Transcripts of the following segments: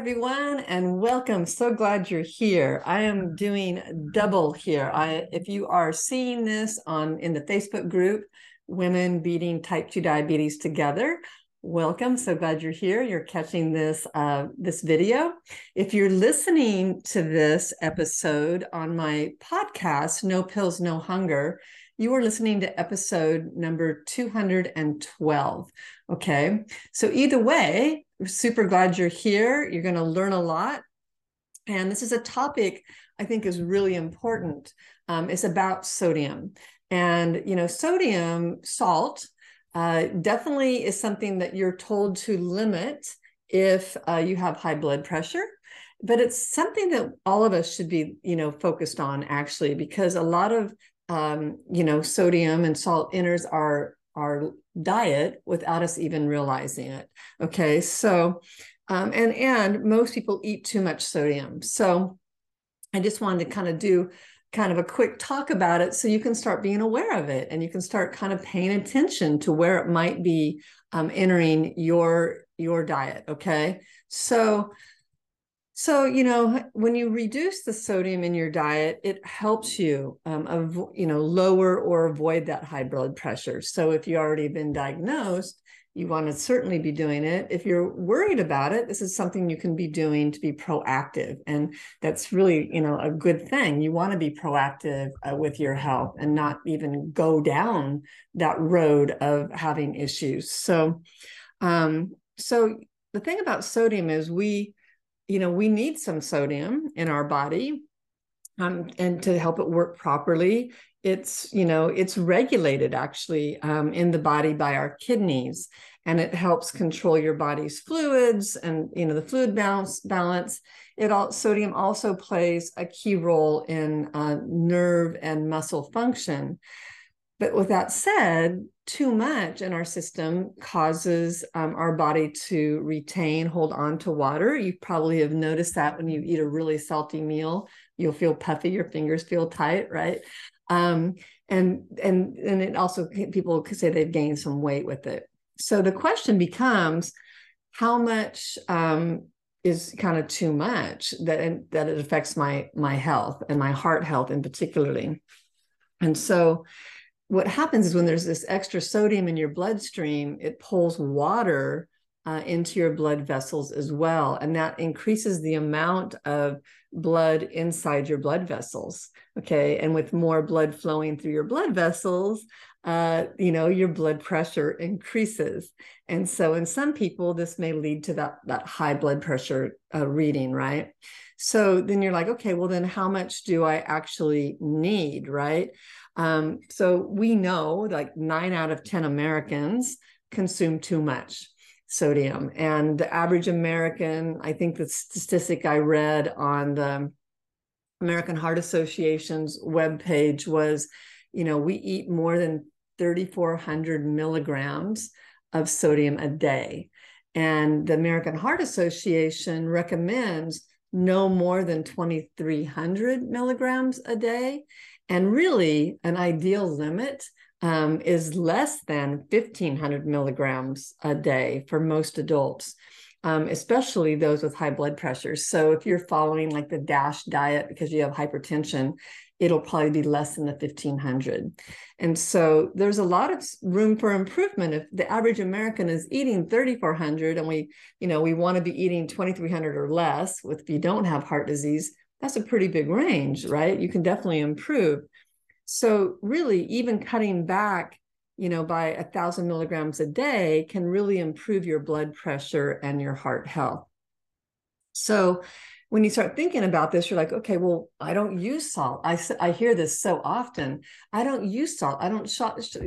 Everyone, and welcome. So glad you're here. I am doing double here. I, if you are seeing this on in the Facebook group, Women Beating Type 2 Diabetes Together, welcome. So glad you're here. You're catching this uh, this video. If you're listening to this episode on my podcast, No Pills, No Hunger, you are listening to episode number 212. Okay. So either way, super glad you're here. You're going to learn a lot. And this is a topic I think is really important. Um, it's about sodium. And, you know, sodium, salt, uh, definitely is something that you're told to limit if uh, you have high blood pressure. But it's something that all of us should be, you know, focused on actually, because a lot of, um, you know, sodium and salt enters our our diet without us even realizing it. Okay, so um, and and most people eat too much sodium. So I just wanted to kind of do kind of a quick talk about it so you can start being aware of it and you can start kind of paying attention to where it might be um, entering your your diet. Okay, so so, you know, when you reduce the sodium in your diet, it helps you, um, avo- you know, lower or avoid that high blood pressure. So, if you've already been diagnosed, you want to certainly be doing it. If you're worried about it, this is something you can be doing to be proactive, and that's really, you know, a good thing. You want to be proactive uh, with your health and not even go down that road of having issues. So, um, so the thing about sodium is we you know, we need some sodium in our body um, and to help it work properly. It's, you know, it's regulated actually um, in the body by our kidneys and it helps control your body's fluids and, you know, the fluid balance. balance. It all, sodium also plays a key role in uh, nerve and muscle function. But with that said, too much in our system causes um, our body to retain, hold on to water. You probably have noticed that when you eat a really salty meal, you'll feel puffy, your fingers feel tight, right? Um, and and and it also people could say they've gained some weight with it. So the question becomes, how much um, is kind of too much that that it affects my my health and my heart health in particularly. And so what happens is when there's this extra sodium in your bloodstream, it pulls water uh, into your blood vessels as well. And that increases the amount of blood inside your blood vessels. Okay. And with more blood flowing through your blood vessels, uh, you know, your blood pressure increases. And so in some people, this may lead to that, that high blood pressure uh, reading, right? So then you're like, okay, well, then how much do I actually need, right? Um, so we know like nine out of 10 Americans consume too much sodium. And the average American, I think the statistic I read on the American Heart Association's webpage was, you know, we eat more than 3,400 milligrams of sodium a day. And the American Heart Association recommends no more than 2,300 milligrams a day. And really, an ideal limit um, is less than 1500 milligrams a day for most adults, um, especially those with high blood pressure. So, if you're following like the DASH diet because you have hypertension, it'll probably be less than the 1500 and so there's a lot of room for improvement if the average american is eating 3400 and we you know we want to be eating 2300 or less with if you don't have heart disease that's a pretty big range right you can definitely improve so really even cutting back you know by a thousand milligrams a day can really improve your blood pressure and your heart health so when you start thinking about this, you're like, okay, well, I don't use salt. I, I hear this so often. I don't use salt. I don't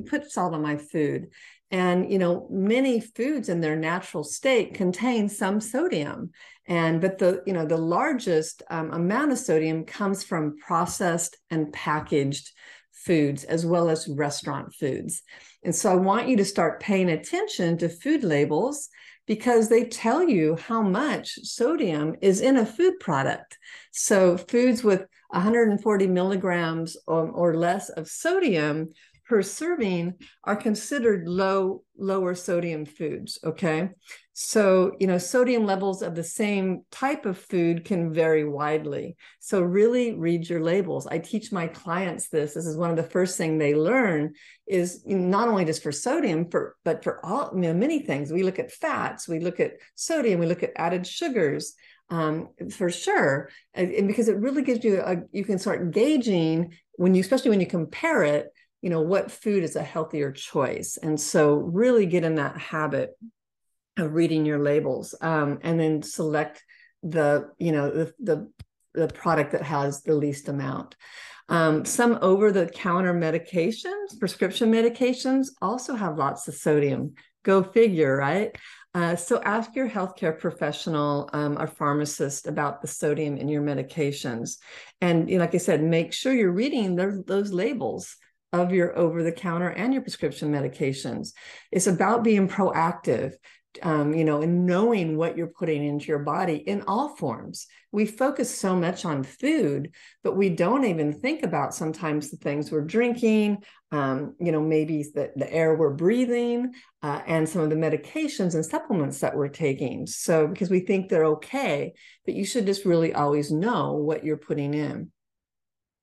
put salt on my food. And, you know, many foods in their natural state contain some sodium. And, but the, you know, the largest um, amount of sodium comes from processed and packaged foods as well as restaurant foods. And so I want you to start paying attention to food labels because they tell you how much sodium is in a food product. So, foods with 140 milligrams or, or less of sodium per serving are considered low lower sodium foods okay so you know sodium levels of the same type of food can vary widely. So really read your labels. I teach my clients this. This is one of the first thing they learn is not only just for sodium for but for all you know many things. We look at fats we look at sodium we look at added sugars um, for sure. And, and because it really gives you a you can start gauging when you especially when you compare it you know what food is a healthier choice. And so really get in that habit of reading your labels um, and then select the you know the, the, the product that has the least amount. Um, some over the counter medications prescription medications also have lots of sodium. Go figure right? Uh, so ask your healthcare professional um, or pharmacist about the sodium in your medications. And you know, like i said make sure you're reading those, those labels of your over the counter and your prescription medications. It's about being proactive, um, you know, and knowing what you're putting into your body in all forms. We focus so much on food, but we don't even think about sometimes the things we're drinking, um, you know, maybe the, the air we're breathing, uh, and some of the medications and supplements that we're taking. So, because we think they're okay, but you should just really always know what you're putting in.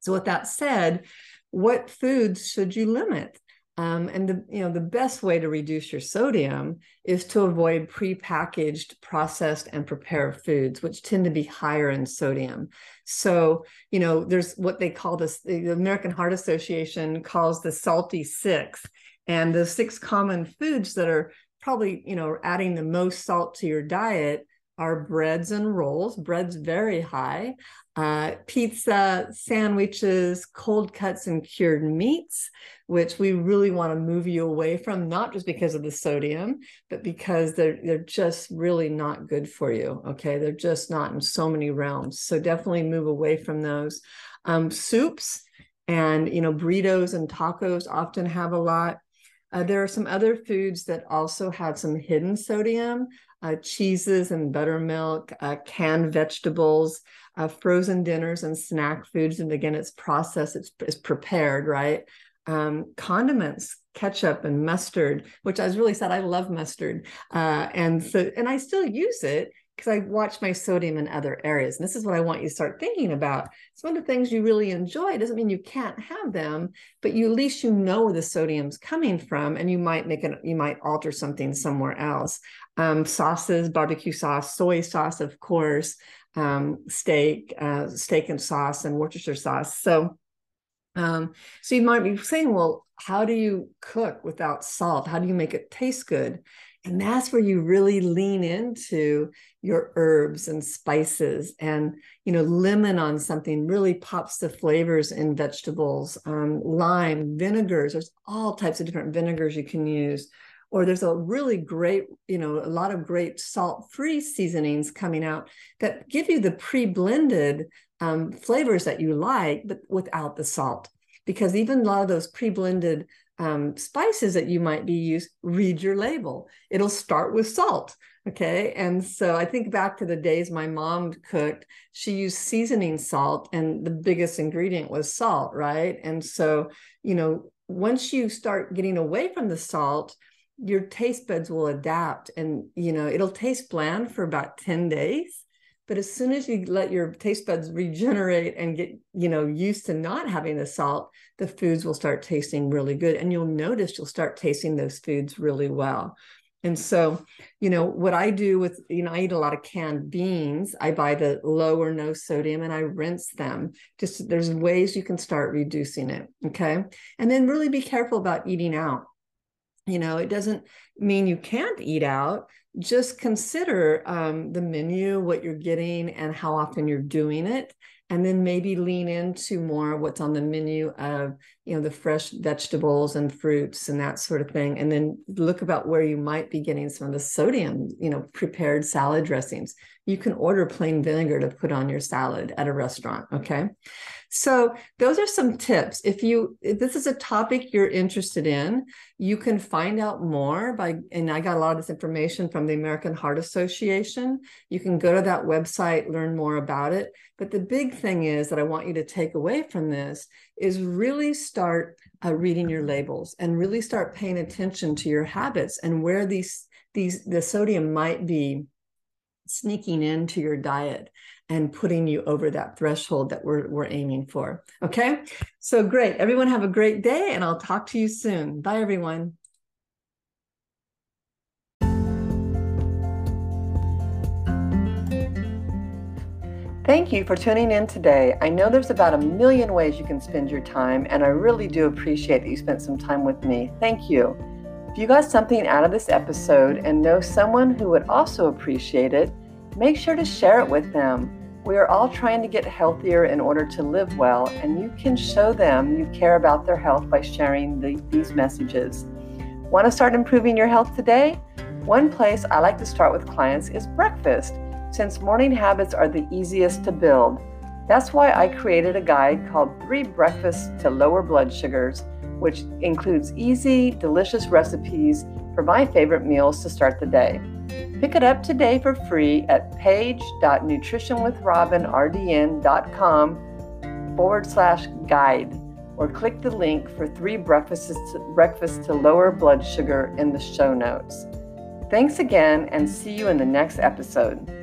So, with that said, what foods should you limit? Um, and the you know the best way to reduce your sodium is to avoid prepackaged, processed, and prepared foods, which tend to be higher in sodium. So you know there's what they call this. The American Heart Association calls the salty six, and the six common foods that are probably you know adding the most salt to your diet are breads and rolls. Bread's very high. Uh, pizza, sandwiches, cold cuts, and cured meats, which we really want to move you away from, not just because of the sodium, but because they're they're just really not good for you. Okay, they're just not in so many realms. So definitely move away from those. Um, soups and you know burritos and tacos often have a lot. Uh, there are some other foods that also have some hidden sodium uh, cheeses and buttermilk, uh, canned vegetables, uh, frozen dinners and snack foods. And again, it's processed, it's, it's prepared, right? Um, condiments, ketchup and mustard, which I was really sad. I love mustard, uh, and so and I still use it because I watch my sodium in other areas. And this is what I want you to start thinking about. Some of the things you really enjoy doesn't mean you can't have them, but you at least you know where the sodium's coming from, and you might make it, you might alter something somewhere else. Um, sauces, barbecue sauce, soy sauce, of course, um, steak, uh, steak and sauce, and Worcestershire sauce. So, um, so you might be saying, well, how do you cook without salt? How do you make it taste good? And that's where you really lean into your herbs and spices and, you know, lemon on something really pops the flavors in vegetables, um, lime, vinegars. There's all types of different vinegars you can use. Or there's a really great, you know, a lot of great salt free seasonings coming out that give you the pre blended um, flavors that you like, but without the salt. Because even a lot of those pre blended um, spices that you might be used, read your label. It'll start with salt. Okay. And so I think back to the days my mom cooked, she used seasoning salt, and the biggest ingredient was salt, right? And so, you know, once you start getting away from the salt, your taste buds will adapt and, you know, it'll taste bland for about 10 days but as soon as you let your taste buds regenerate and get you know used to not having the salt the foods will start tasting really good and you'll notice you'll start tasting those foods really well and so, you know, what I do with, you know, I eat a lot of canned beans. I buy the low or no sodium and I rinse them. Just there's ways you can start reducing it. Okay. And then really be careful about eating out. You know, it doesn't mean you can't eat out. Just consider um, the menu, what you're getting, and how often you're doing it and then maybe lean into more what's on the menu of you know the fresh vegetables and fruits and that sort of thing and then look about where you might be getting some of the sodium you know prepared salad dressings you can order plain vinegar to put on your salad at a restaurant okay so those are some tips. If you if this is a topic you're interested in, you can find out more by and I got a lot of this information from the American Heart Association. You can go to that website, learn more about it. But the big thing is that I want you to take away from this is really start uh, reading your labels and really start paying attention to your habits and where these these the sodium might be sneaking into your diet and putting you over that threshold that we're, we're aiming for. Okay. So great. Everyone have a great day and I'll talk to you soon. Bye, everyone. Thank you for tuning in today. I know there's about a million ways you can spend your time, and I really do appreciate that you spent some time with me. Thank you. If you got something out of this episode and know someone who would also appreciate it, make sure to share it with them. We are all trying to get healthier in order to live well, and you can show them you care about their health by sharing the, these messages. Want to start improving your health today? One place I like to start with clients is breakfast, since morning habits are the easiest to build. That's why I created a guide called Three Breakfasts to Lower Blood Sugars, which includes easy, delicious recipes for my favorite meals to start the day. Pick it up today for free at page.nutritionwithrobinrdn.com forward slash guide or click the link for three breakfasts to, breakfasts to lower blood sugar in the show notes. Thanks again and see you in the next episode.